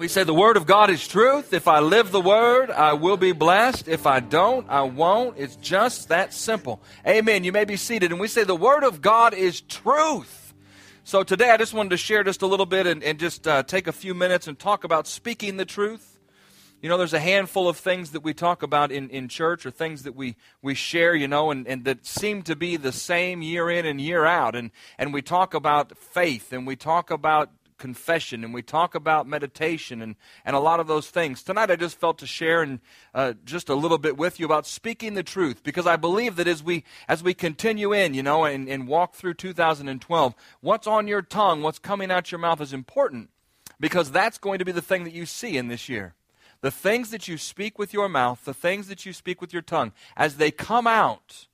We say the Word of God is truth. If I live the Word, I will be blessed. If I don't, I won't. It's just that simple. Amen. You may be seated. And we say the Word of God is truth. So today I just wanted to share just a little bit and, and just uh, take a few minutes and talk about speaking the truth. You know, there's a handful of things that we talk about in, in church or things that we, we share, you know, and, and that seem to be the same year in and year out. And, and we talk about faith and we talk about confession and we talk about meditation and, and a lot of those things. Tonight I just felt to share and uh, just a little bit with you about speaking the truth because I believe that as we as we continue in, you know, and, and walk through 2012, what's on your tongue, what's coming out your mouth is important because that's going to be the thing that you see in this year. The things that you speak with your mouth, the things that you speak with your tongue, as they come out,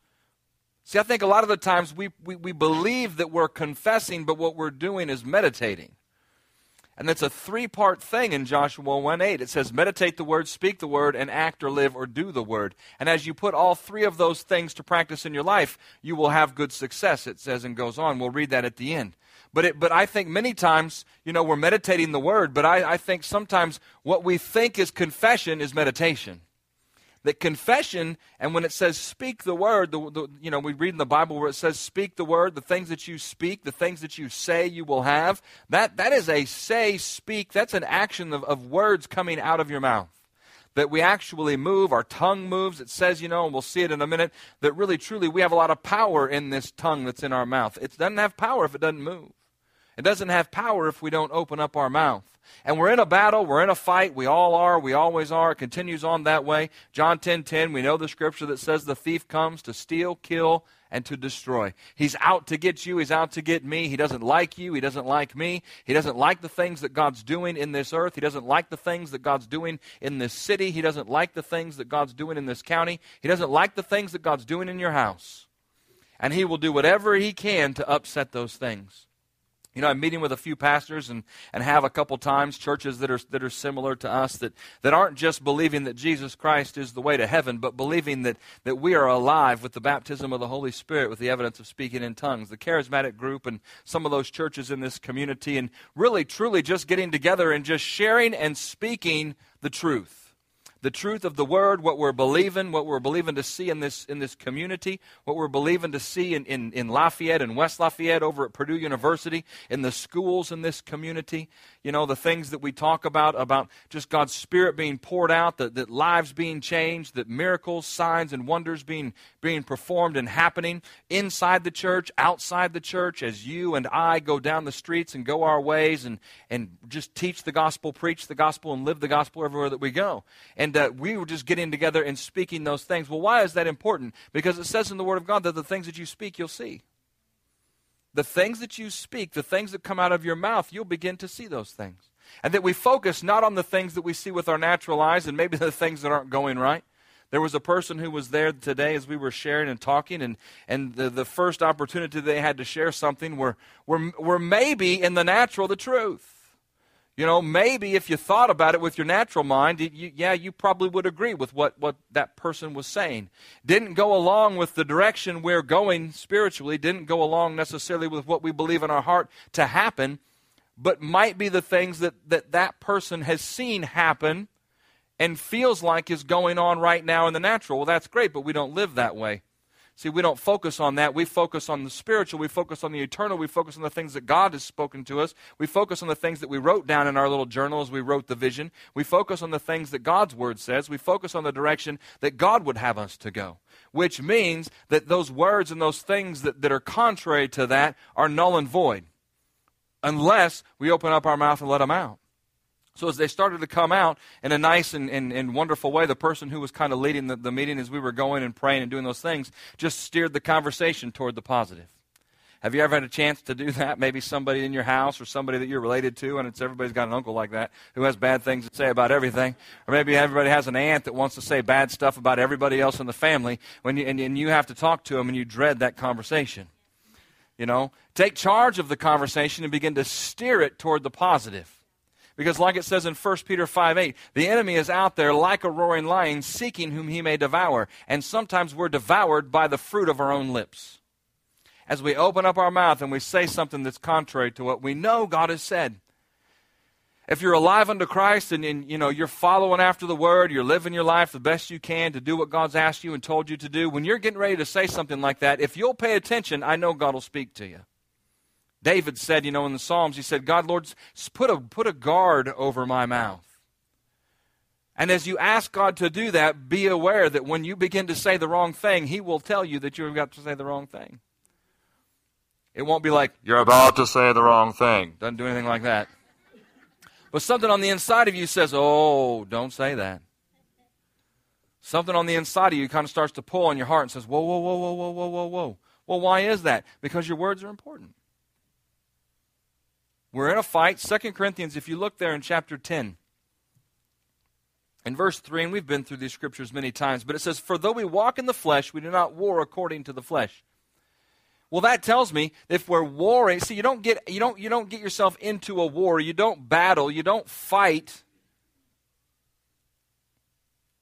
See, I think a lot of the times we, we, we, believe that we're confessing, but what we're doing is meditating. And that's a three part thing in Joshua 1 8. It says, meditate the word, speak the word, and act or live or do the word. And as you put all three of those things to practice in your life, you will have good success, it says and goes on. We'll read that at the end. But, it, but I think many times, you know, we're meditating the word, but I, I think sometimes what we think is confession is meditation that confession and when it says speak the word the, the, you know we read in the bible where it says speak the word the things that you speak the things that you say you will have. That that is a say speak that's an action of, of words coming out of your mouth. That we actually move our tongue moves it says you know and we'll see it in a minute that really truly we have a lot of power in this tongue that's in our mouth. It doesn't have power if it doesn't move it doesn't have power if we don't open up our mouth and we're in a battle, we're in a fight, we all are, we always are. It continues on that way. John 10:10, 10, 10, we know the scripture that says the thief comes to steal, kill, and to destroy. He's out to get you, he's out to get me. He doesn't like you, he doesn't like me. He doesn't like the things that God's doing in this earth. He doesn't like the things that God's doing in this city. He doesn't like the things that God's doing in this county. He doesn't like the things that God's doing in your house. And he will do whatever he can to upset those things. You know, I'm meeting with a few pastors and, and have a couple times churches that are, that are similar to us that, that aren't just believing that Jesus Christ is the way to heaven, but believing that, that we are alive with the baptism of the Holy Spirit with the evidence of speaking in tongues. The charismatic group and some of those churches in this community, and really, truly just getting together and just sharing and speaking the truth the truth of the word, what we're believing, what we're believing to see in this, in this community, what we're believing to see in, in, in Lafayette and West Lafayette over at Purdue University, in the schools in this community. You know, the things that we talk about, about just God's Spirit being poured out, that, that lives being changed, that miracles, signs, and wonders being, being performed and happening inside the church, outside the church, as you and I go down the streets and go our ways and, and just teach the gospel, preach the gospel, and live the gospel everywhere that we go. And that we were just getting together and speaking those things. Well, why is that important? Because it says in the Word of God that the things that you speak, you'll see. The things that you speak, the things that come out of your mouth, you'll begin to see those things. And that we focus not on the things that we see with our natural eyes and maybe the things that aren't going right. There was a person who was there today as we were sharing and talking, and, and the, the first opportunity they had to share something were, were, were maybe in the natural the truth. You know, maybe if you thought about it with your natural mind, you, yeah, you probably would agree with what, what that person was saying. Didn't go along with the direction we're going spiritually, didn't go along necessarily with what we believe in our heart to happen, but might be the things that that, that person has seen happen and feels like is going on right now in the natural. Well, that's great, but we don't live that way. See, we don't focus on that. We focus on the spiritual. We focus on the eternal. We focus on the things that God has spoken to us. We focus on the things that we wrote down in our little journal as we wrote the vision. We focus on the things that God's word says. We focus on the direction that God would have us to go, which means that those words and those things that, that are contrary to that are null and void unless we open up our mouth and let them out. So as they started to come out in a nice and, and, and wonderful way, the person who was kind of leading the, the meeting as we were going and praying and doing those things just steered the conversation toward the positive. Have you ever had a chance to do that? Maybe somebody in your house or somebody that you're related to, and it's everybody's got an uncle like that who has bad things to say about everything. Or maybe everybody has an aunt that wants to say bad stuff about everybody else in the family, when you, and, and you have to talk to them and you dread that conversation. You know, take charge of the conversation and begin to steer it toward the positive. Because, like it says in 1 Peter 5 8, the enemy is out there like a roaring lion, seeking whom he may devour. And sometimes we're devoured by the fruit of our own lips. As we open up our mouth and we say something that's contrary to what we know God has said. If you're alive unto Christ and, and, you know you're following after the word, you're living your life the best you can to do what God's asked you and told you to do, when you're getting ready to say something like that, if you'll pay attention, I know God will speak to you. David said, you know, in the Psalms, he said, God, Lord, put a, put a guard over my mouth. And as you ask God to do that, be aware that when you begin to say the wrong thing, He will tell you that you've got to say the wrong thing. It won't be like, you're about to say the wrong thing. Doesn't do anything like that. But something on the inside of you says, oh, don't say that. Something on the inside of you kind of starts to pull on your heart and says, whoa, whoa, whoa, whoa, whoa, whoa, whoa, whoa. Well, why is that? Because your words are important. We're in a fight. Second Corinthians, if you look there in chapter 10, in verse 3, and we've been through these scriptures many times, but it says, For though we walk in the flesh, we do not war according to the flesh. Well, that tells me if we're warring, see, you don't get you don't you don't get yourself into a war, you don't battle, you don't fight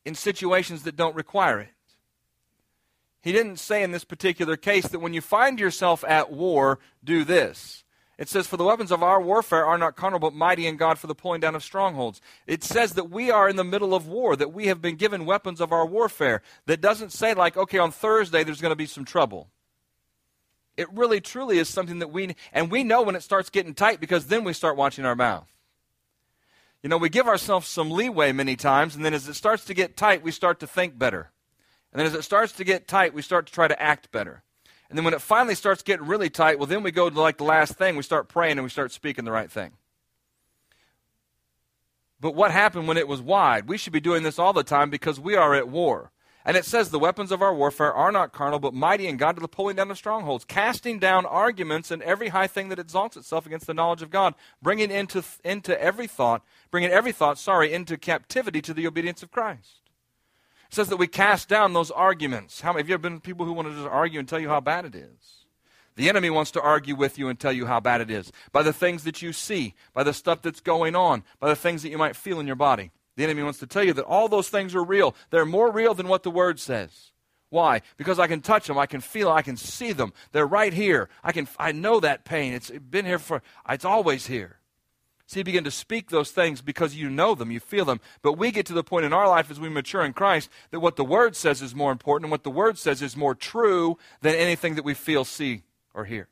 in situations that don't require it. He didn't say in this particular case that when you find yourself at war, do this. It says, For the weapons of our warfare are not carnal, but mighty in God for the pulling down of strongholds. It says that we are in the middle of war, that we have been given weapons of our warfare. That doesn't say, like, okay, on Thursday there's going to be some trouble. It really, truly is something that we, and we know when it starts getting tight because then we start watching our mouth. You know, we give ourselves some leeway many times, and then as it starts to get tight, we start to think better. And then as it starts to get tight, we start to try to act better. And then when it finally starts getting really tight, well, then we go to like the last thing. We start praying and we start speaking the right thing. But what happened when it was wide? We should be doing this all the time because we are at war. And it says, The weapons of our warfare are not carnal, but mighty in God to the pulling down of strongholds, casting down arguments and every high thing that exalts itself against the knowledge of God, bringing into, into every thought, bringing every thought, sorry, into captivity to the obedience of Christ. Says that we cast down those arguments. How have you ever been people who want to just argue and tell you how bad it is? The enemy wants to argue with you and tell you how bad it is by the things that you see, by the stuff that's going on, by the things that you might feel in your body. The enemy wants to tell you that all those things are real. They're more real than what the word says. Why? Because I can touch them, I can feel, I can see them. They're right here. I can I know that pain. It's been here for it's always here. See, you begin to speak those things because you know them, you feel them. But we get to the point in our life as we mature in Christ that what the Word says is more important and what the Word says is more true than anything that we feel, see, or hear.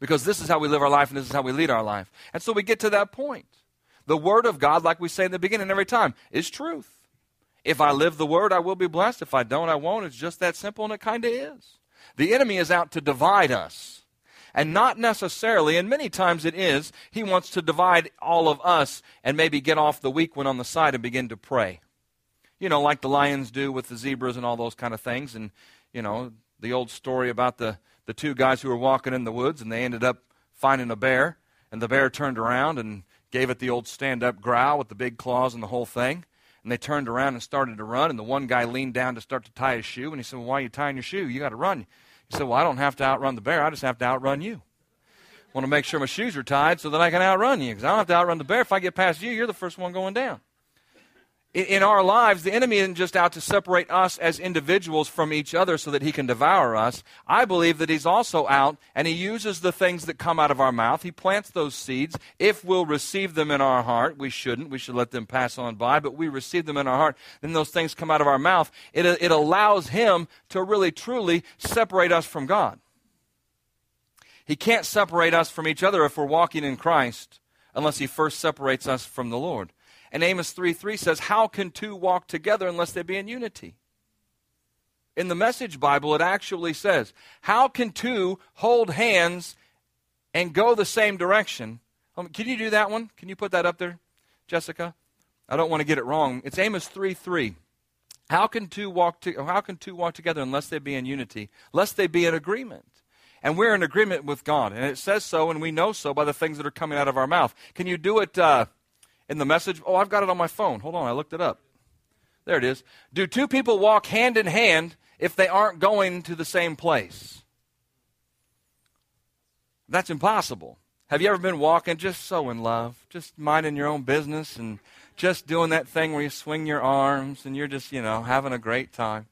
Because this is how we live our life and this is how we lead our life. And so we get to that point. The Word of God, like we say in the beginning every time, is truth. If I live the Word, I will be blessed. If I don't, I won't. It's just that simple, and it kind of is. The enemy is out to divide us. And not necessarily, and many times it is, he wants to divide all of us and maybe get off the weak one on the side and begin to prey. You know, like the lions do with the zebras and all those kind of things. And, you know, the old story about the, the two guys who were walking in the woods and they ended up finding a bear. And the bear turned around and gave it the old stand up growl with the big claws and the whole thing. And they turned around and started to run. And the one guy leaned down to start to tie his shoe. And he said, Well, why are you tying your shoe? You got to run. He said, Well, I don't have to outrun the bear. I just have to outrun you. I want to make sure my shoes are tied so that I can outrun you because I don't have to outrun the bear. If I get past you, you're the first one going down in our lives, the enemy isn't just out to separate us as individuals from each other so that he can devour us. I believe that he's also out and he uses the things that come out of our mouth. He plants those seeds. If we'll receive them in our heart, we shouldn't. We should let them pass on by, but we receive them in our heart. Then those things come out of our mouth. It, it allows him to really, truly separate us from God. He can't separate us from each other if we're walking in Christ unless he first separates us from the Lord. And Amos 3 3 says, How can two walk together unless they be in unity? In the Message Bible, it actually says, How can two hold hands and go the same direction? Um, can you do that one? Can you put that up there, Jessica? I don't want to get it wrong. It's Amos 3 3. How can two walk to, how can two walk together unless they be in unity, lest they be in agreement? And we're in agreement with God. And it says so, and we know so by the things that are coming out of our mouth. Can you do it? Uh, in the message. Oh, I've got it on my phone. Hold on, I looked it up. There it is. Do two people walk hand in hand if they aren't going to the same place? That's impossible. Have you ever been walking just so in love, just minding your own business and just doing that thing where you swing your arms and you're just, you know, having a great time?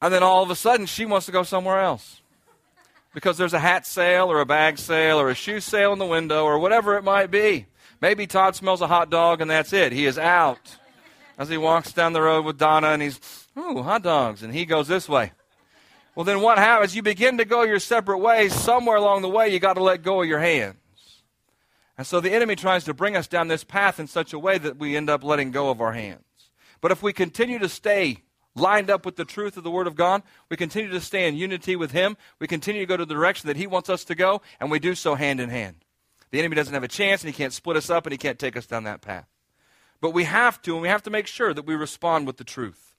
And then all of a sudden she wants to go somewhere else because there's a hat sale or a bag sale or a shoe sale in the window or whatever it might be. Maybe Todd smells a hot dog and that's it. He is out as he walks down the road with Donna and he's, ooh, hot dogs. And he goes this way. Well, then what happens? You begin to go your separate ways. Somewhere along the way, you got to let go of your hands. And so the enemy tries to bring us down this path in such a way that we end up letting go of our hands. But if we continue to stay lined up with the truth of the Word of God, we continue to stay in unity with Him, we continue to go to the direction that He wants us to go, and we do so hand in hand. The enemy doesn't have a chance, and he can't split us up, and he can't take us down that path. But we have to, and we have to make sure that we respond with the truth.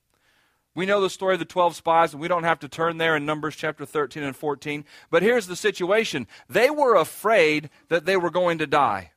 We know the story of the 12 spies, and we don't have to turn there in Numbers chapter 13 and 14. But here's the situation they were afraid that they were going to die.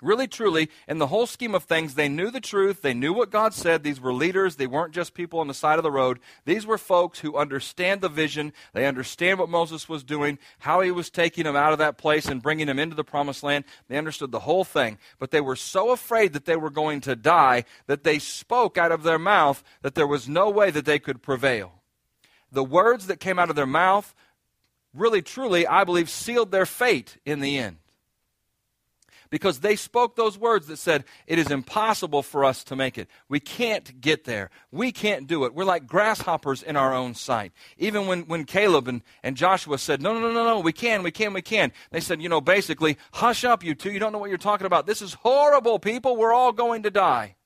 Really, truly, in the whole scheme of things, they knew the truth. They knew what God said. These were leaders. They weren't just people on the side of the road. These were folks who understand the vision. They understand what Moses was doing, how he was taking them out of that place and bringing them into the promised land. They understood the whole thing. But they were so afraid that they were going to die that they spoke out of their mouth that there was no way that they could prevail. The words that came out of their mouth, really, truly, I believe, sealed their fate in the end because they spoke those words that said, It is impossible for us to make it. We can't get there. We can't do it. We're like grasshoppers in our own sight. Even when, when Caleb and, and Joshua said, No, no, no, no, no, we can, we can, we can. They said, You know, basically, hush up, you two. You don't know what you're talking about. This is horrible, people. We're all going to die.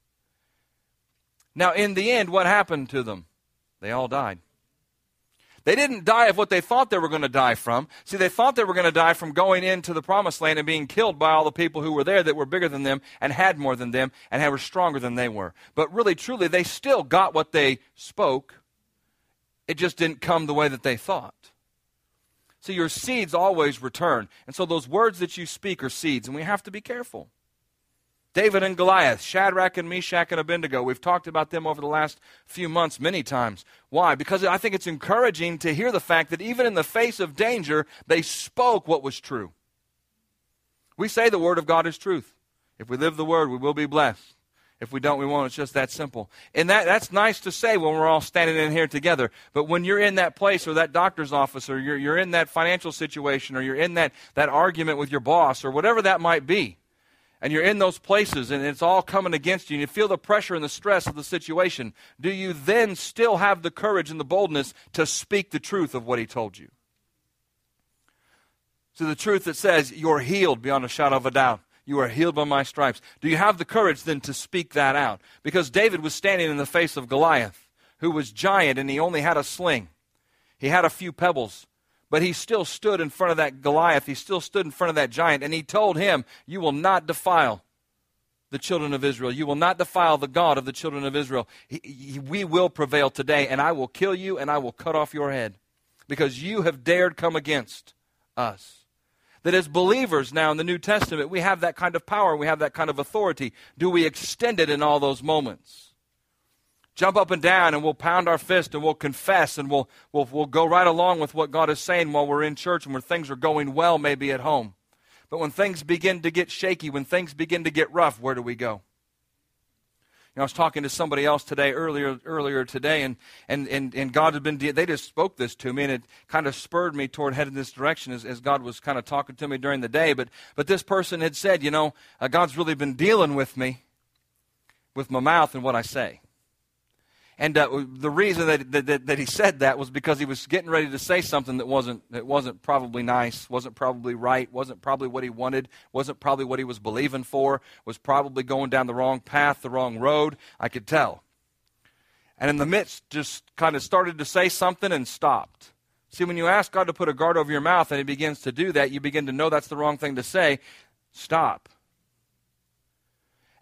Now, in the end, what happened to them? They all died. They didn't die of what they thought they were going to die from. See, they thought they were going to die from going into the promised land and being killed by all the people who were there that were bigger than them and had more than them and were stronger than they were. But really, truly, they still got what they spoke. It just didn't come the way that they thought. See, your seeds always return. And so those words that you speak are seeds, and we have to be careful. David and Goliath, Shadrach and Meshach and Abednego. We've talked about them over the last few months many times. Why? Because I think it's encouraging to hear the fact that even in the face of danger, they spoke what was true. We say the Word of God is truth. If we live the Word, we will be blessed. If we don't, we won't. It's just that simple. And that, that's nice to say when we're all standing in here together. But when you're in that place or that doctor's office or you're, you're in that financial situation or you're in that, that argument with your boss or whatever that might be, and you're in those places and it's all coming against you and you feel the pressure and the stress of the situation, do you then still have the courage and the boldness to speak the truth of what he told you? So the truth that says you're healed beyond a shadow of a doubt. You are healed by my stripes. Do you have the courage then to speak that out? Because David was standing in the face of Goliath, who was giant and he only had a sling. He had a few pebbles. But he still stood in front of that Goliath. He still stood in front of that giant. And he told him, You will not defile the children of Israel. You will not defile the God of the children of Israel. He, he, we will prevail today, and I will kill you, and I will cut off your head because you have dared come against us. That as believers now in the New Testament, we have that kind of power, we have that kind of authority. Do we extend it in all those moments? Jump up and down and we'll pound our fist and we'll confess and we'll, we'll, we'll go right along with what God is saying while we're in church and where things are going well, maybe at home. But when things begin to get shaky, when things begin to get rough, where do we go? You know, I was talking to somebody else today, earlier, earlier today, and, and, and, and God had been, they just spoke this to me, and it kind of spurred me toward heading this direction as, as God was kind of talking to me during the day. But, but this person had said, you know, uh, God's really been dealing with me with my mouth and what I say. And uh, the reason that, that, that he said that was because he was getting ready to say something that wasn't, that wasn't probably nice, wasn't probably right, wasn't probably what he wanted, wasn't probably what he was believing for, was probably going down the wrong path, the wrong road. I could tell. And in the midst, just kind of started to say something and stopped. See, when you ask God to put a guard over your mouth and he begins to do that, you begin to know that's the wrong thing to say. Stop.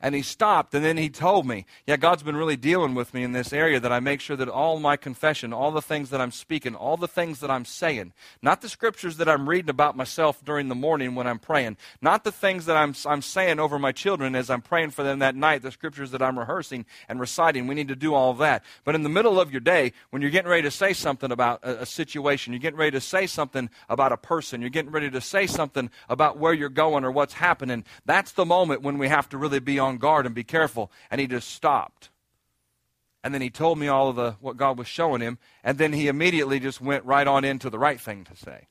And he stopped, and then he told me, Yeah, God's been really dealing with me in this area that I make sure that all my confession, all the things that I'm speaking, all the things that I'm saying, not the scriptures that I'm reading about myself during the morning when I'm praying, not the things that I'm, I'm saying over my children as I'm praying for them that night, the scriptures that I'm rehearsing and reciting. We need to do all that. But in the middle of your day, when you're getting ready to say something about a, a situation, you're getting ready to say something about a person, you're getting ready to say something about where you're going or what's happening, that's the moment when we have to really be on on guard and be careful. And he just stopped. And then he told me all of the what God was showing him, and then he immediately just went right on into the right thing to say.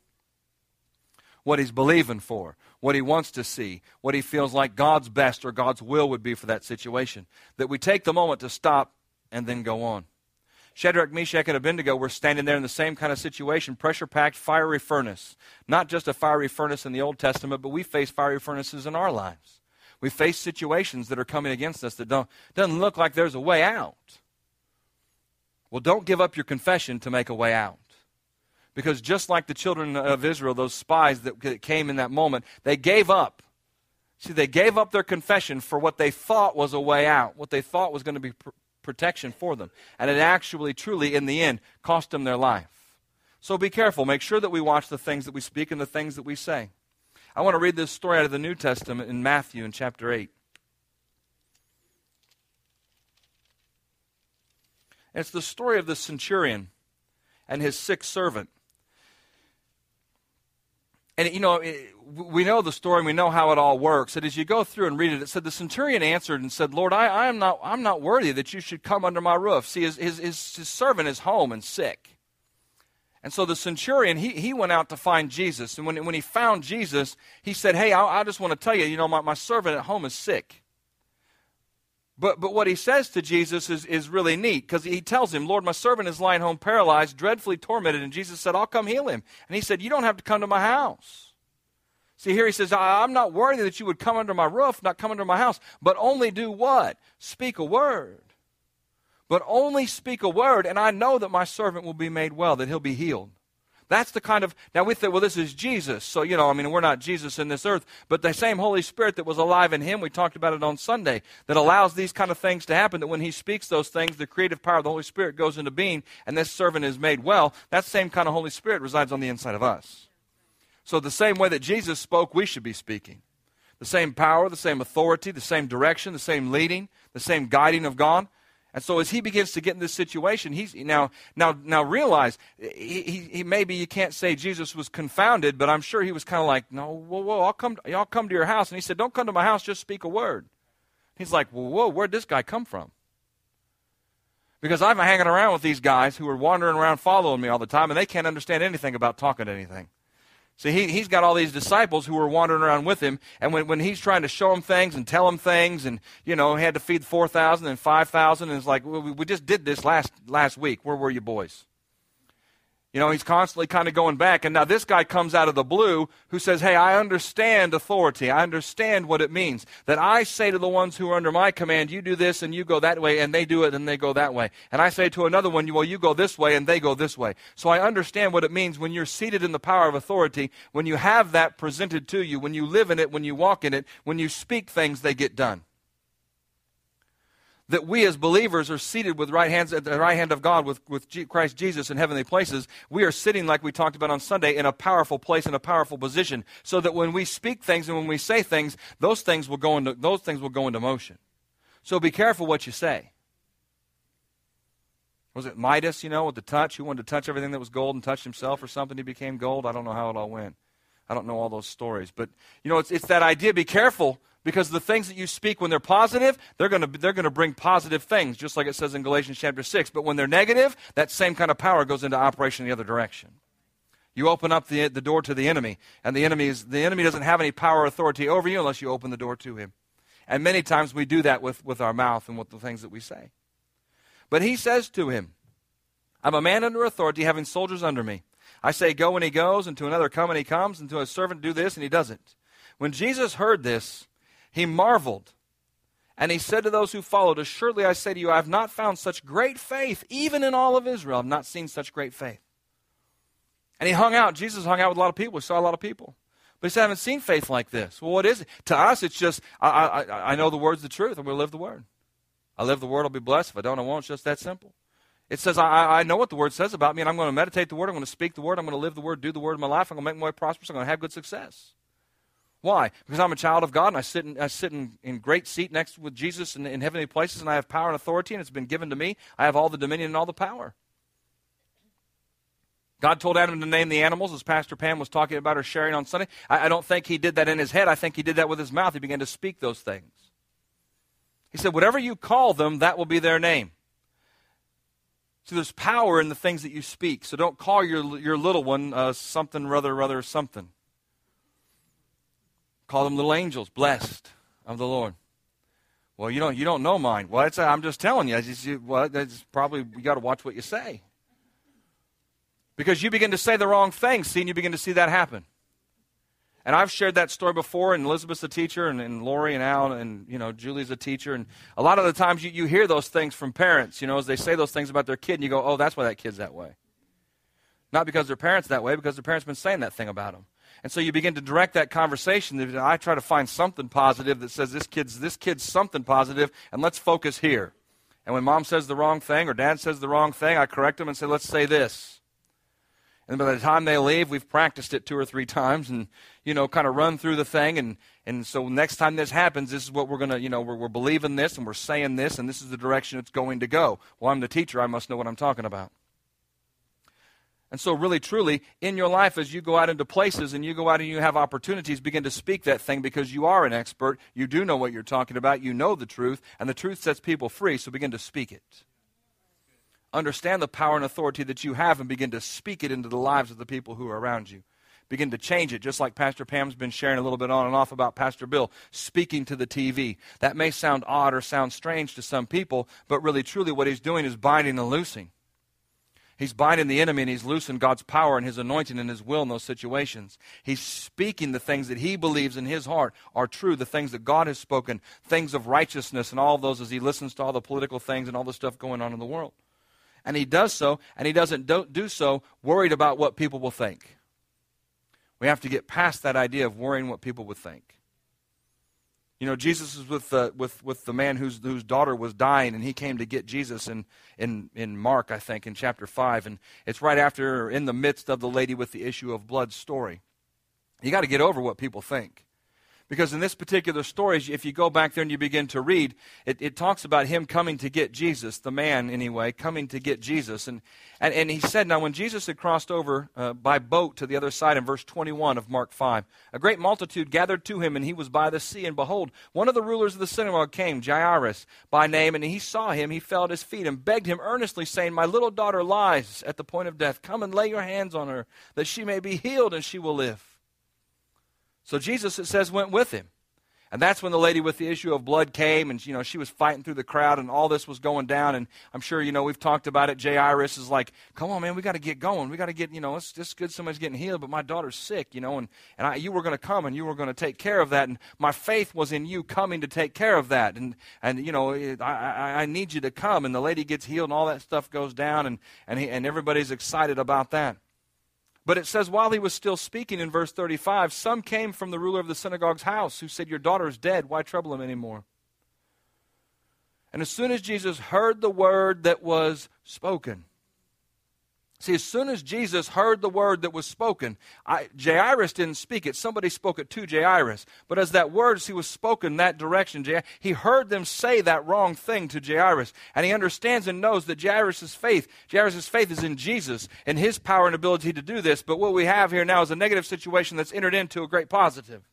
what he's believing for, what he wants to see, what he feels like God's best or God's will would be for that situation. That we take the moment to stop and then go on. Shadrach, Meshach, and Abednego were standing there in the same kind of situation pressure packed, fiery furnace. Not just a fiery furnace in the Old Testament, but we face fiery furnaces in our lives. We face situations that are coming against us that don't, doesn't look like there's a way out. Well, don't give up your confession to make a way out. Because just like the children of Israel, those spies that came in that moment, they gave up. See, they gave up their confession for what they thought was a way out, what they thought was going to be pr- protection for them. And it actually, truly, in the end, cost them their life. So be careful. Make sure that we watch the things that we speak and the things that we say. I want to read this story out of the New Testament in Matthew in chapter 8. it's the story of the centurion and his sick servant. And, you know, we know the story and we know how it all works. And as you go through and read it, it said, The centurion answered and said, Lord, I, I am not, I'm not worthy that you should come under my roof. See, his, his, his, his servant is home and sick. And so the centurion, he, he went out to find Jesus. And when, when he found Jesus, he said, Hey, I, I just want to tell you, you know, my, my servant at home is sick. But, but what he says to Jesus is, is really neat because he tells him, Lord, my servant is lying home paralyzed, dreadfully tormented. And Jesus said, I'll come heal him. And he said, You don't have to come to my house. See, here he says, I'm not worthy that you would come under my roof, not come under my house, but only do what? Speak a word. But only speak a word, and I know that my servant will be made well, that he'll be healed. That's the kind of, now we think, well, this is Jesus. So, you know, I mean, we're not Jesus in this earth, but the same Holy Spirit that was alive in him, we talked about it on Sunday, that allows these kind of things to happen, that when he speaks those things, the creative power of the Holy Spirit goes into being, and this servant is made well. That same kind of Holy Spirit resides on the inside of us. So, the same way that Jesus spoke, we should be speaking. The same power, the same authority, the same direction, the same leading, the same guiding of God. And so as he begins to get in this situation, he's now now now realize he, he, he maybe you can't say Jesus was confounded, but I'm sure he was kind of like, no, whoa, whoa, I'll come, I'll come to your house. And he said, don't come to my house, just speak a word. He's like, well, whoa, where'd this guy come from? Because I've been hanging around with these guys who are wandering around following me all the time, and they can't understand anything about talking to anything. See, he, he's got all these disciples who are wandering around with him, and when, when he's trying to show them things and tell them things, and, you know, he had to feed 4,000 and 5,000, and it's like, we, we just did this last, last week. Where were you boys? You know, he's constantly kind of going back. And now this guy comes out of the blue who says, Hey, I understand authority. I understand what it means. That I say to the ones who are under my command, you do this and you go that way, and they do it and they go that way. And I say to another one, well, you go this way and they go this way. So I understand what it means when you're seated in the power of authority, when you have that presented to you, when you live in it, when you walk in it, when you speak things, they get done that we as believers are seated with right hands at the right hand of God with, with G- Christ Jesus in heavenly places. We are sitting, like we talked about on Sunday, in a powerful place, in a powerful position, so that when we speak things and when we say things, those things will go into, those things will go into motion. So be careful what you say. Was it Midas, you know, with the touch? Who wanted to touch everything that was gold and touched himself or something? He became gold. I don't know how it all went. I don't know all those stories. But, you know, it's, it's that idea be careful because the things that you speak when they're positive, they're going to they're going to bring positive things, just like it says in Galatians chapter 6. But when they're negative, that same kind of power goes into operation in the other direction. You open up the, the door to the enemy, and the enemy, is, the enemy doesn't have any power or authority over you unless you open the door to him. And many times we do that with, with our mouth and with the things that we say. But he says to him, I'm a man under authority, having soldiers under me. I say, Go, and he goes, and to another, Come, and he comes, and to a servant, Do this, and he doesn't. When Jesus heard this, he marveled. And he said to those who followed, Assuredly I say to you, I have not found such great faith, even in all of Israel. I have not seen such great faith. And he hung out. Jesus hung out with a lot of people. He saw a lot of people. But he said, I haven't seen faith like this. Well, what is it? To us, it's just, I, I, I know the word's the truth. and we live the word. I live the word, I'll be blessed. If I don't, I won't. It's just that simple. It says, I, I know what the word says about me, and I'm going to meditate the word. I'm going to speak the word. I'm going to live the word, do the word in my life. I'm going to make my way prosperous. I'm going to have good success. Why? Because I'm a child of God and I sit in, I sit in, in great seat next with Jesus in, in heavenly places and I have power and authority and it's been given to me. I have all the dominion and all the power. God told Adam to name the animals, as Pastor Pam was talking about or sharing on Sunday. I, I, don't think he did that in his head. I think he did that with his mouth. He began to speak those things. He said, Whatever you call them, that will be their name. So there's power in the things that you speak. So don't call your, your little one uh, something, rather, rather, something. Call them little angels, blessed of the Lord. Well, you don't, you don't know mine. Well, I'm just telling you. Just, well, that's probably, you got to watch what you say. Because you begin to say the wrong thing, see, and you begin to see that happen. And I've shared that story before, and Elizabeth's a teacher, and, and Lori and Al, and, you know, Julie's a teacher. And a lot of the times you, you hear those things from parents, you know, as they say those things about their kid, and you go, oh, that's why that kid's that way. Not because their parents that way, because their parents been saying that thing about them. And so you begin to direct that conversation. I try to find something positive that says this kid's this kid's something positive, and let's focus here. And when mom says the wrong thing or dad says the wrong thing, I correct them and say, let's say this. And by the time they leave, we've practiced it two or three times and, you know, kind of run through the thing. And, and so next time this happens, this is what we're going to, you know, we're, we're believing this and we're saying this and this is the direction it's going to go. Well, I'm the teacher. I must know what I'm talking about. And so, really, truly, in your life, as you go out into places and you go out and you have opportunities, begin to speak that thing because you are an expert. You do know what you're talking about. You know the truth, and the truth sets people free, so begin to speak it. Understand the power and authority that you have and begin to speak it into the lives of the people who are around you. Begin to change it, just like Pastor Pam's been sharing a little bit on and off about Pastor Bill speaking to the TV. That may sound odd or sound strange to some people, but really, truly, what he's doing is binding and loosing. He's binding the enemy and he's loosing God's power and his anointing and his will in those situations. He's speaking the things that he believes in his heart are true, the things that God has spoken, things of righteousness and all those as he listens to all the political things and all the stuff going on in the world. And he does so, and he doesn't do, do so worried about what people will think. We have to get past that idea of worrying what people would think. You know, Jesus is with the, with, with the man whose, whose daughter was dying, and he came to get Jesus in, in, in Mark, I think, in chapter 5. And it's right after, in the midst of the lady with the issue of blood story. You got to get over what people think. Because in this particular story, if you go back there and you begin to read, it, it talks about him coming to get Jesus, the man anyway, coming to get Jesus. And, and, and he said, Now, when Jesus had crossed over uh, by boat to the other side in verse 21 of Mark 5, a great multitude gathered to him, and he was by the sea. And behold, one of the rulers of the synagogue came, Jairus by name, and he saw him. He fell at his feet and begged him earnestly, saying, My little daughter lies at the point of death. Come and lay your hands on her, that she may be healed, and she will live. So Jesus, it says, went with him. And that's when the lady with the issue of blood came, and you know she was fighting through the crowd, and all this was going down. And I'm sure you know we've talked about it. Jairus is like, "Come on, man, we got to get going. We got to get you know it's just good somebody's getting healed, but my daughter's sick, you know, and and I, you were going to come and you were going to take care of that, and my faith was in you coming to take care of that, and and you know I, I, I need you to come. And the lady gets healed, and all that stuff goes down, and and he, and everybody's excited about that. But it says, while he was still speaking in verse 35, some came from the ruler of the synagogue's house who said, Your daughter is dead. Why trouble him anymore? And as soon as Jesus heard the word that was spoken, See, as soon as Jesus heard the word that was spoken, I, Jairus didn't speak it. Somebody spoke it to Jairus. But as that word, as he was spoken that direction, he heard them say that wrong thing to Jairus. And he understands and knows that Jairus' faith, Jairus' faith is in Jesus and his power and ability to do this. But what we have here now is a negative situation that's entered into a great positive.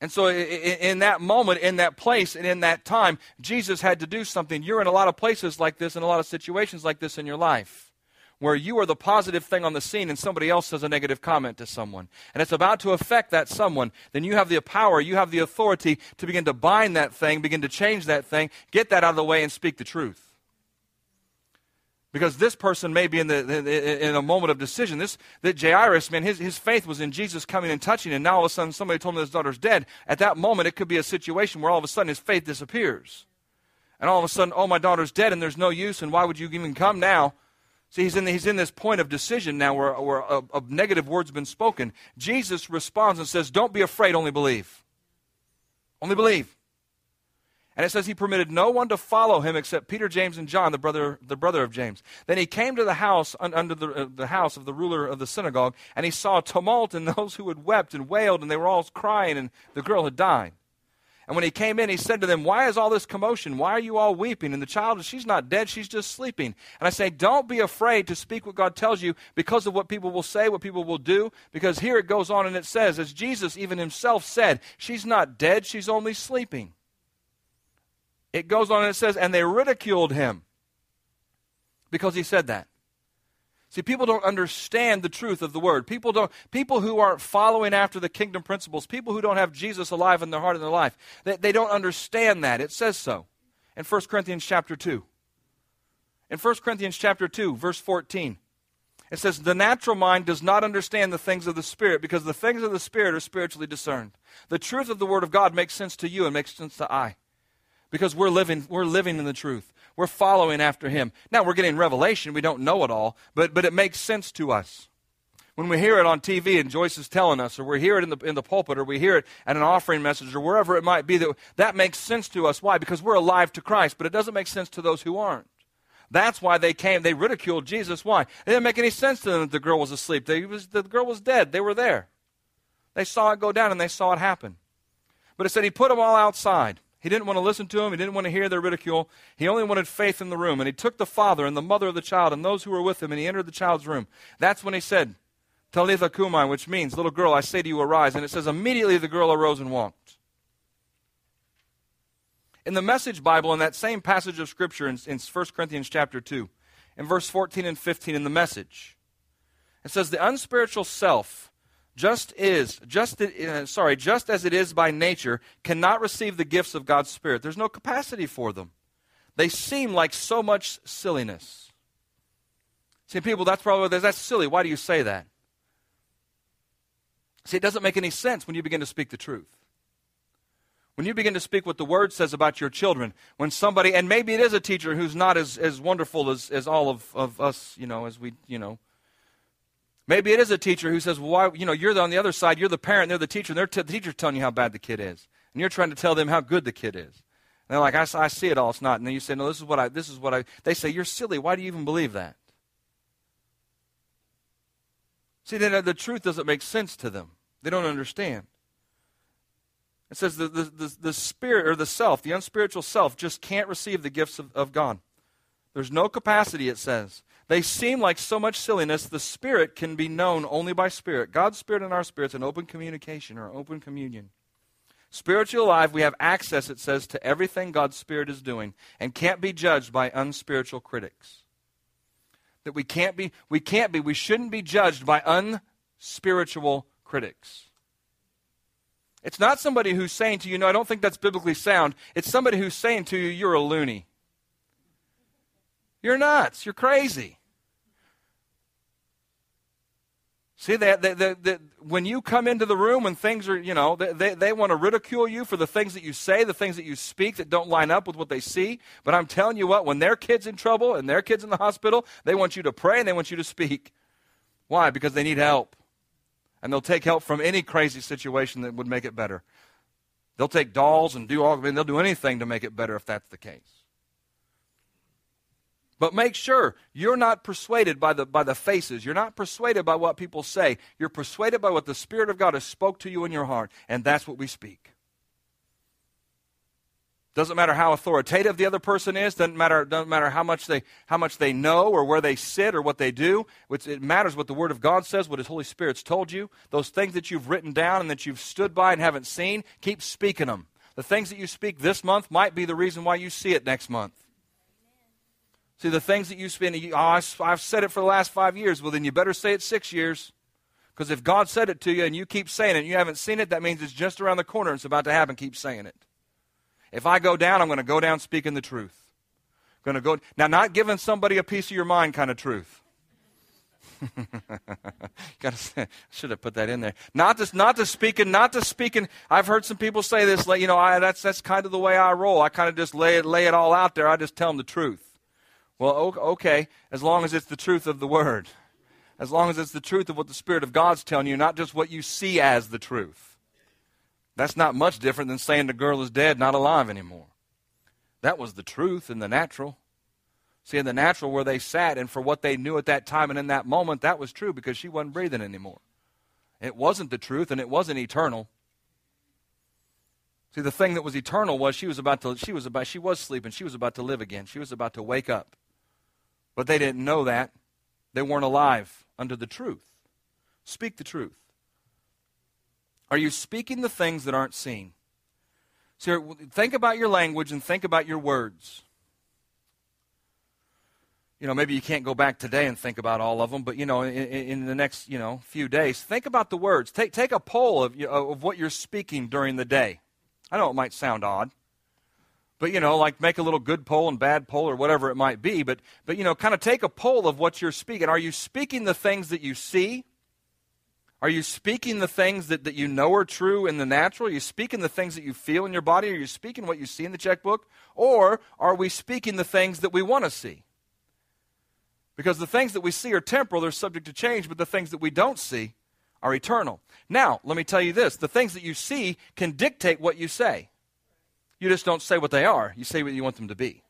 And so, in that moment, in that place, and in that time, Jesus had to do something. You're in a lot of places like this, in a lot of situations like this in your life where you are the positive thing on the scene and somebody else says a negative comment to someone, and it's about to affect that someone, then you have the power, you have the authority to begin to bind that thing, begin to change that thing, get that out of the way, and speak the truth. Because this person may be in, the, in a moment of decision. This that Jairus, man, his, his faith was in Jesus coming and touching, and now all of a sudden somebody told him his daughter's dead. At that moment, it could be a situation where all of a sudden his faith disappears. And all of a sudden, oh, my daughter's dead, and there's no use, and why would you even come now? See, he's in, he's in this point of decision now where, where a, a negative word's been spoken. Jesus responds and says, Don't be afraid, only believe. Only believe. And it says he permitted no one to follow him except Peter, James, and John, the brother, the brother of James. Then he came to the house under the, uh, the house of the ruler of the synagogue, and he saw a tumult and those who had wept and wailed, and they were all crying, and the girl had died. And when he came in, he said to them, Why is all this commotion? Why are you all weeping? And the child, she's not dead, she's just sleeping. And I say, Don't be afraid to speak what God tells you because of what people will say, what people will do. Because here it goes on and it says, as Jesus even himself said, She's not dead, she's only sleeping. It goes on and it says, And they ridiculed him because he said that. See, people don't understand the truth of the word. People don't people who aren't following after the kingdom principles, people who don't have Jesus alive in their heart and their life, they, they don't understand that. It says so in 1 Corinthians chapter 2. In 1 Corinthians chapter 2, verse 14. It says, The natural mind does not understand the things of the Spirit because the things of the Spirit are spiritually discerned. The truth of the Word of God makes sense to you and makes sense to I because we're living, we're living in the truth. We're following after him. Now we're getting revelation. We don't know it all, but, but it makes sense to us. When we hear it on TV and Joyce is telling us, or we hear it in the, in the pulpit, or we hear it at an offering message, or wherever it might be, that, that makes sense to us. Why? Because we're alive to Christ, but it doesn't make sense to those who aren't. That's why they came. They ridiculed Jesus. Why? It didn't make any sense to them that the girl was asleep. They, was, the girl was dead. They were there. They saw it go down and they saw it happen. But it said he put them all outside. He didn't want to listen to them. He didn't want to hear their ridicule. He only wanted faith in the room. And he took the father and the mother of the child and those who were with him, and he entered the child's room. That's when he said, Talitha cumi, which means, little girl, I say to you, arise. And it says, immediately the girl arose and walked. In the Message Bible, in that same passage of Scripture in, in 1 Corinthians chapter 2, in verse 14 and 15 in the Message, it says, The unspiritual self just is just uh, sorry just as it is by nature cannot receive the gifts of god's spirit. There's no capacity for them. They seem like so much silliness. See people that's probably that's silly. Why do you say that? See it doesn't make any sense when you begin to speak the truth. When you begin to speak what the word says about your children when somebody and maybe it is a teacher who's not as, as wonderful as, as all of, of us you know as we you know Maybe it is a teacher who says, well, why, you know, you're on the other side, you're the parent, they're the teacher, and they're t- the teacher's telling you how bad the kid is. And you're trying to tell them how good the kid is. And they're like, I, I see it all, it's not. And then you say, no, this is what I, this is what I, they say, you're silly, why do you even believe that? See, then uh, the truth doesn't make sense to them. They don't understand. It says the, the, the, the, spirit or the self, the unspiritual self, just can't receive the gifts of, of God. There's no capacity, it says. They seem like so much silliness. The Spirit can be known only by Spirit. God's Spirit and our Spirit's an open communication or open communion. Spiritually alive, we have access, it says, to everything God's Spirit is doing and can't be judged by unspiritual critics. That we can't be, we can't be, we shouldn't be judged by unspiritual critics. It's not somebody who's saying to you, no, I don't think that's biblically sound. It's somebody who's saying to you, you're a loony. You're nuts. You're crazy. See, that, when you come into the room and things are, you know, they, they, they want to ridicule you for the things that you say, the things that you speak that don't line up with what they see. But I'm telling you what, when their kid's in trouble and their kid's in the hospital, they want you to pray and they want you to speak. Why? Because they need help. And they'll take help from any crazy situation that would make it better. They'll take dolls and do all, I mean, they'll do anything to make it better if that's the case. But make sure you're not persuaded by the, by the faces. You're not persuaded by what people say. You're persuaded by what the Spirit of God has spoke to you in your heart, and that's what we speak. Doesn't matter how authoritative the other person is. Doesn't matter, doesn't matter how, much they, how much they know or where they sit or what they do. It matters what the Word of God says, what His Holy Spirit's told you. Those things that you've written down and that you've stood by and haven't seen, keep speaking them. The things that you speak this month might be the reason why you see it next month. See, the things that you spend, oh, I've said it for the last five years. Well, then you better say it six years. Because if God said it to you and you keep saying it and you haven't seen it, that means it's just around the corner and it's about to happen. Keep saying it. If I go down, I'm going to go down speaking the truth. Going to go now, not giving somebody a piece of your mind kind of truth. Gotta, should have put that in there. Not to, not to speaking, not to speaking. I've heard some people say this. You know, I, that's that's kind of the way I roll. I kind of just lay it lay it all out there. I just tell them the truth. Well, okay, as long as it's the truth of the Word. As long as it's the truth of what the Spirit of God's telling you, not just what you see as the truth. That's not much different than saying the girl is dead, not alive anymore. That was the truth in the natural. See, in the natural, where they sat and for what they knew at that time and in that moment, that was true because she wasn't breathing anymore. It wasn't the truth and it wasn't eternal. See, the thing that was eternal was she was about to she was about she was sleeping. She was about to live again. She was about to wake up. But they didn't know that. They weren't alive under the truth. Speak the truth. Are you speaking the things that aren't seen? So think about your language and think about your words. you know, maybe you can't go back today and think about all of them, but, you know, in, in the next, you know, few days, think about the words. Take, take a poll of, of what you're speaking during the day. I know it might sound odd, but, you know, like make a little good poll and bad poll or whatever it might be, but, but you know, kind of take a poll of what you're speaking. Are you speaking the things that you see? Are you speaking the things that, that you know are true in the natural? Are you speaking the things that you feel in your body? Are you speaking what you see in the checkbook? Or are we speaking the things that we want to see? Because the things that we see are temporal, they're subject to change, but the things that we don't see are eternal. Now, let me tell you this the things that you see can dictate what you say. You just don't say what they are, you say what you want them to be.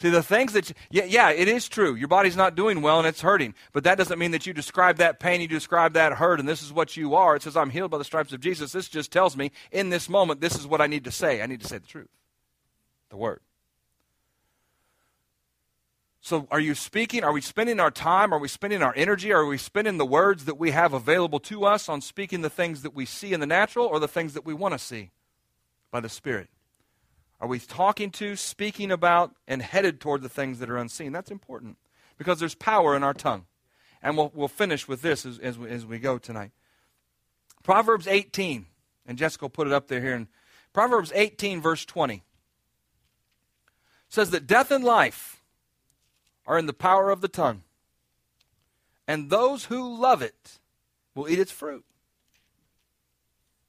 See, the things that, you, yeah, yeah, it is true. Your body's not doing well and it's hurting. But that doesn't mean that you describe that pain, you describe that hurt, and this is what you are. It says, I'm healed by the stripes of Jesus. This just tells me in this moment, this is what I need to say. I need to say the truth, the word. So, are you speaking? Are we spending our time? Are we spending our energy? Are we spending the words that we have available to us on speaking the things that we see in the natural or the things that we want to see by the Spirit? Are we talking to, speaking about, and headed toward the things that are unseen? That's important because there's power in our tongue. And we'll, we'll finish with this as, as, we, as we go tonight. Proverbs 18, and Jessica put it up there here. In Proverbs 18, verse 20, says that death and life are in the power of the tongue, and those who love it will eat its fruit.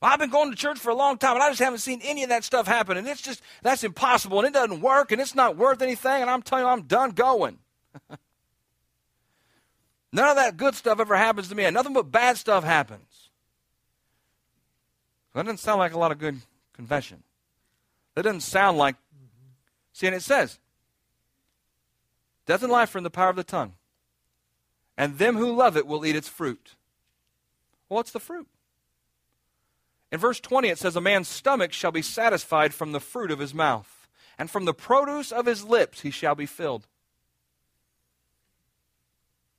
Well, I've been going to church for a long time, and I just haven't seen any of that stuff happen, and it's just, that's impossible, and it doesn't work, and it's not worth anything, and I'm telling you, I'm done going. None of that good stuff ever happens to me, and nothing but bad stuff happens. That doesn't sound like a lot of good confession. That doesn't sound like. See, and it says, Death and life are in the power of the tongue. And them who love it will eat its fruit. Well, what's the fruit? In verse 20, it says, A man's stomach shall be satisfied from the fruit of his mouth, and from the produce of his lips he shall be filled.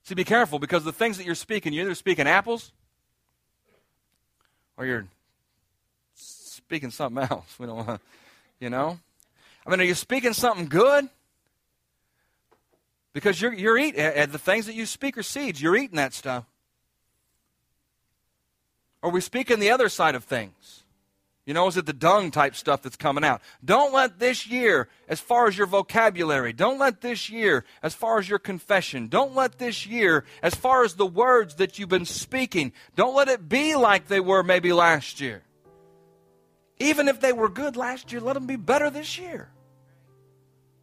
See, be careful because the things that you're speaking, you're either speaking apples or you're speaking something else. We don't want to, you know? I mean, are you speaking something good? Because you're, you're eating, eh, eh, the things that you speak are seeds. You're eating that stuff. Or we speaking the other side of things. You know, is it the dung type stuff that's coming out? Don't let this year, as far as your vocabulary, don't let this year, as far as your confession, don't let this year, as far as the words that you've been speaking, don't let it be like they were maybe last year. Even if they were good last year, let them be better this year.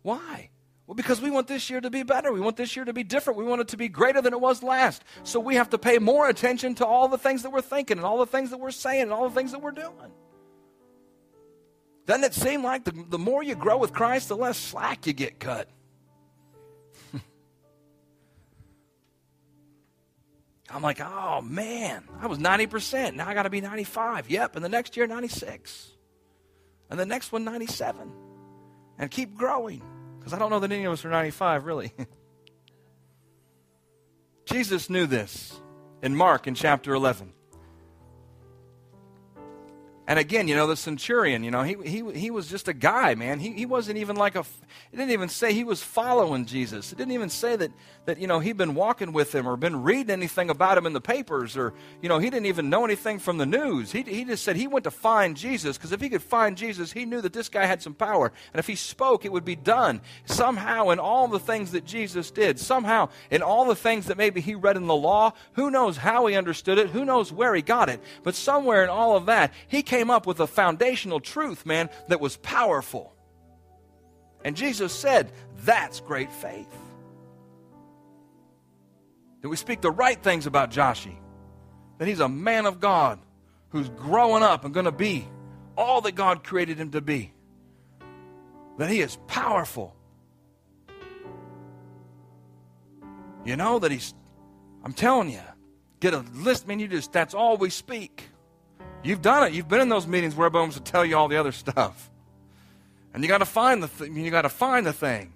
Why? Well, because we want this year to be better. We want this year to be different. We want it to be greater than it was last. So we have to pay more attention to all the things that we're thinking and all the things that we're saying and all the things that we're doing. Doesn't it seem like the, the more you grow with Christ, the less slack you get cut? I'm like, oh man, I was 90%. Now I got to be 95. Yep. And the next year, 96. And the next one, 97. And keep growing. Because I don't know that any of us are 95, really. Jesus knew this in Mark in chapter 11. And again, you know, the centurion, you know, he, he, he was just a guy, man. He, he wasn't even like a, it didn't even say he was following Jesus. It didn't even say that, that, you know, he'd been walking with him or been reading anything about him in the papers or, you know, he didn't even know anything from the news. He, he just said he went to find Jesus because if he could find Jesus, he knew that this guy had some power. And if he spoke, it would be done. Somehow, in all the things that Jesus did, somehow, in all the things that maybe he read in the law, who knows how he understood it, who knows where he got it, but somewhere in all of that, he came up with a foundational truth, man, that was powerful. And Jesus said, That's great faith. That we speak the right things about Joshi, that he's a man of God who's growing up and going to be all that God created him to be, that he is powerful. You know, that he's, I'm telling you, get a list, man, you just, that's all we speak. You've done it. You've been in those meetings where everyone wants to tell you all the other stuff. And you got to find the thing. You got to find the thing.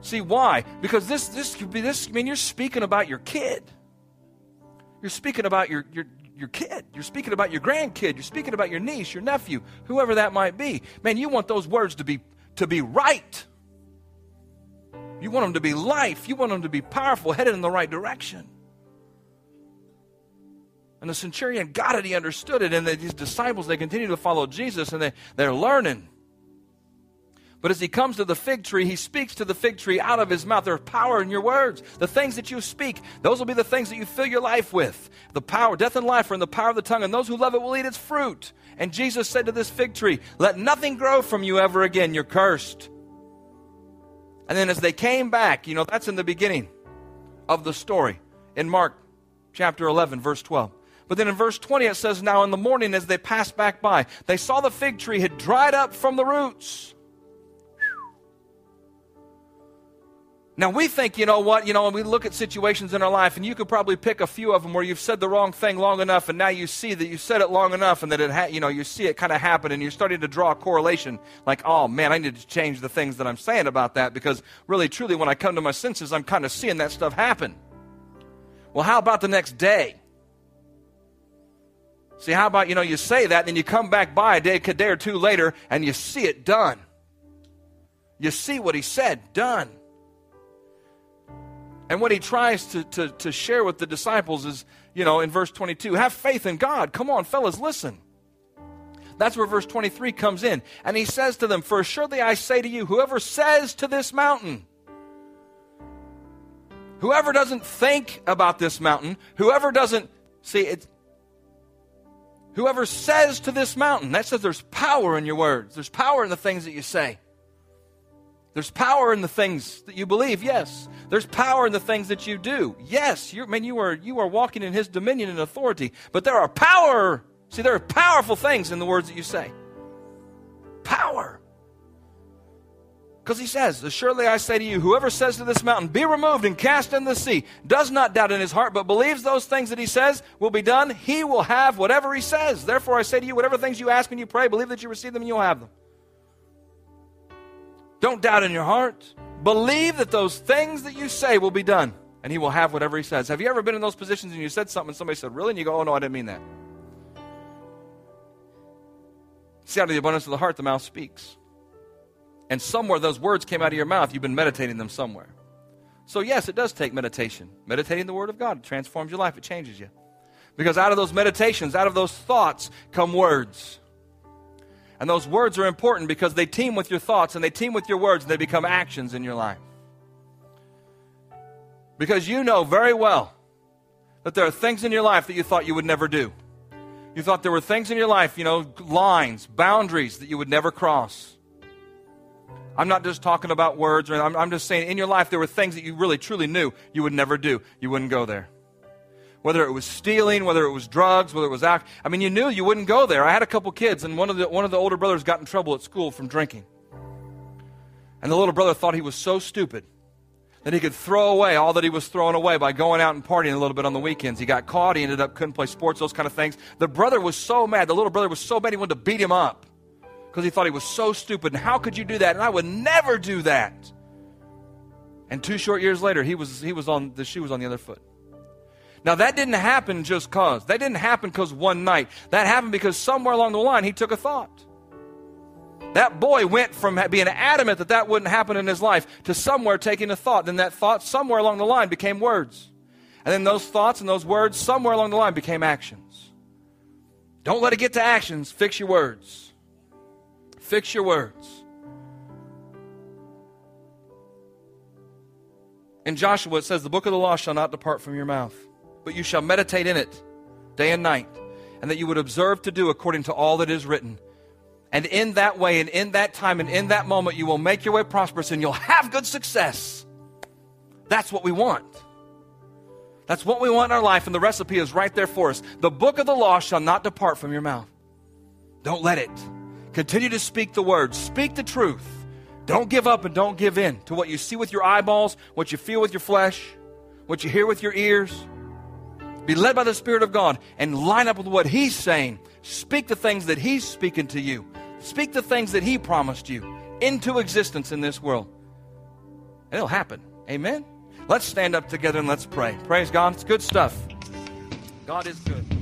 See why? Because this this could be this. I mean, you're speaking about your kid. You're speaking about your your your kid. You're speaking about your grandkid. You're speaking about your niece, your nephew, whoever that might be. Man, you want those words to be to be right. You want them to be life. You want them to be powerful, headed in the right direction. And the centurion got it, he understood it, and these disciples, they continue to follow Jesus and they, they're learning. But as he comes to the fig tree, he speaks to the fig tree out of his mouth. There's power in your words. The things that you speak, those will be the things that you fill your life with. The power, death and life are in the power of the tongue, and those who love it will eat its fruit. And Jesus said to this fig tree, Let nothing grow from you ever again. You're cursed. And then as they came back, you know, that's in the beginning of the story in Mark chapter 11, verse 12. But then in verse 20 it says, Now in the morning as they passed back by, they saw the fig tree had dried up from the roots. Now we think, you know what, you know, when we look at situations in our life, and you could probably pick a few of them where you've said the wrong thing long enough, and now you see that you said it long enough, and that it, ha- you know, you see it kind of happen, and you're starting to draw a correlation, like, oh man, I need to change the things that I'm saying about that, because really, truly, when I come to my senses, I'm kind of seeing that stuff happen. Well, how about the next day? See, how about, you know, you say that, and then you come back by a day, a day or two later, and you see it done. You see what he said, done. And what he tries to, to, to share with the disciples is, you know, in verse 22, have faith in God. Come on, fellas, listen. That's where verse 23 comes in. And he says to them, For assuredly I say to you, whoever says to this mountain, whoever doesn't think about this mountain, whoever doesn't, see, it's, Whoever says to this mountain, that says there's power in your words. There's power in the things that you say. There's power in the things that you believe, yes. There's power in the things that you do. Yes, you man, you are you are walking in his dominion and authority. But there are power. See, there are powerful things in the words that you say. Power. Because he says, Surely I say to you, whoever says to this mountain, Be removed and cast in the sea, does not doubt in his heart, but believes those things that he says will be done, he will have whatever he says. Therefore I say to you, whatever things you ask and you pray, believe that you receive them and you'll have them. Don't doubt in your heart. Believe that those things that you say will be done, and he will have whatever he says. Have you ever been in those positions and you said something and somebody said, Really? And you go, Oh, no, I didn't mean that. See, out of the abundance of the heart, the mouth speaks. And somewhere those words came out of your mouth, you've been meditating them somewhere. So, yes, it does take meditation. Meditating the Word of God transforms your life, it changes you. Because out of those meditations, out of those thoughts, come words. And those words are important because they team with your thoughts and they team with your words and they become actions in your life. Because you know very well that there are things in your life that you thought you would never do. You thought there were things in your life, you know, lines, boundaries that you would never cross. I'm not just talking about words, or I'm, I'm just saying in your life there were things that you really truly knew you would never do. You wouldn't go there. Whether it was stealing, whether it was drugs, whether it was alcohol. I mean, you knew you wouldn't go there. I had a couple kids, and one of the one of the older brothers got in trouble at school from drinking. And the little brother thought he was so stupid that he could throw away all that he was throwing away by going out and partying a little bit on the weekends. He got caught. He ended up couldn't play sports, those kind of things. The brother was so mad. The little brother was so mad he wanted to beat him up because he thought he was so stupid. And how could you do that? And I would never do that. And two short years later, he was, he was on, the shoe was on the other foot. Now, that didn't happen just because. That didn't happen because one night. That happened because somewhere along the line, he took a thought. That boy went from being adamant that that wouldn't happen in his life to somewhere taking a thought. Then that thought, somewhere along the line, became words. And then those thoughts and those words, somewhere along the line, became actions. Don't let it get to actions, fix your words. Fix your words. In Joshua, it says, The book of the law shall not depart from your mouth, but you shall meditate in it day and night, and that you would observe to do according to all that is written. And in that way, and in that time, and in that moment, you will make your way prosperous and you'll have good success. That's what we want. That's what we want in our life, and the recipe is right there for us. The book of the law shall not depart from your mouth. Don't let it. Continue to speak the word, speak the truth. Don't give up and don't give in to what you see with your eyeballs, what you feel with your flesh, what you hear with your ears. Be led by the Spirit of God and line up with what He's saying. Speak the things that He's speaking to you. Speak the things that He promised you into existence in this world. And it'll happen. Amen? Let's stand up together and let's pray. Praise God. It's good stuff. God is good.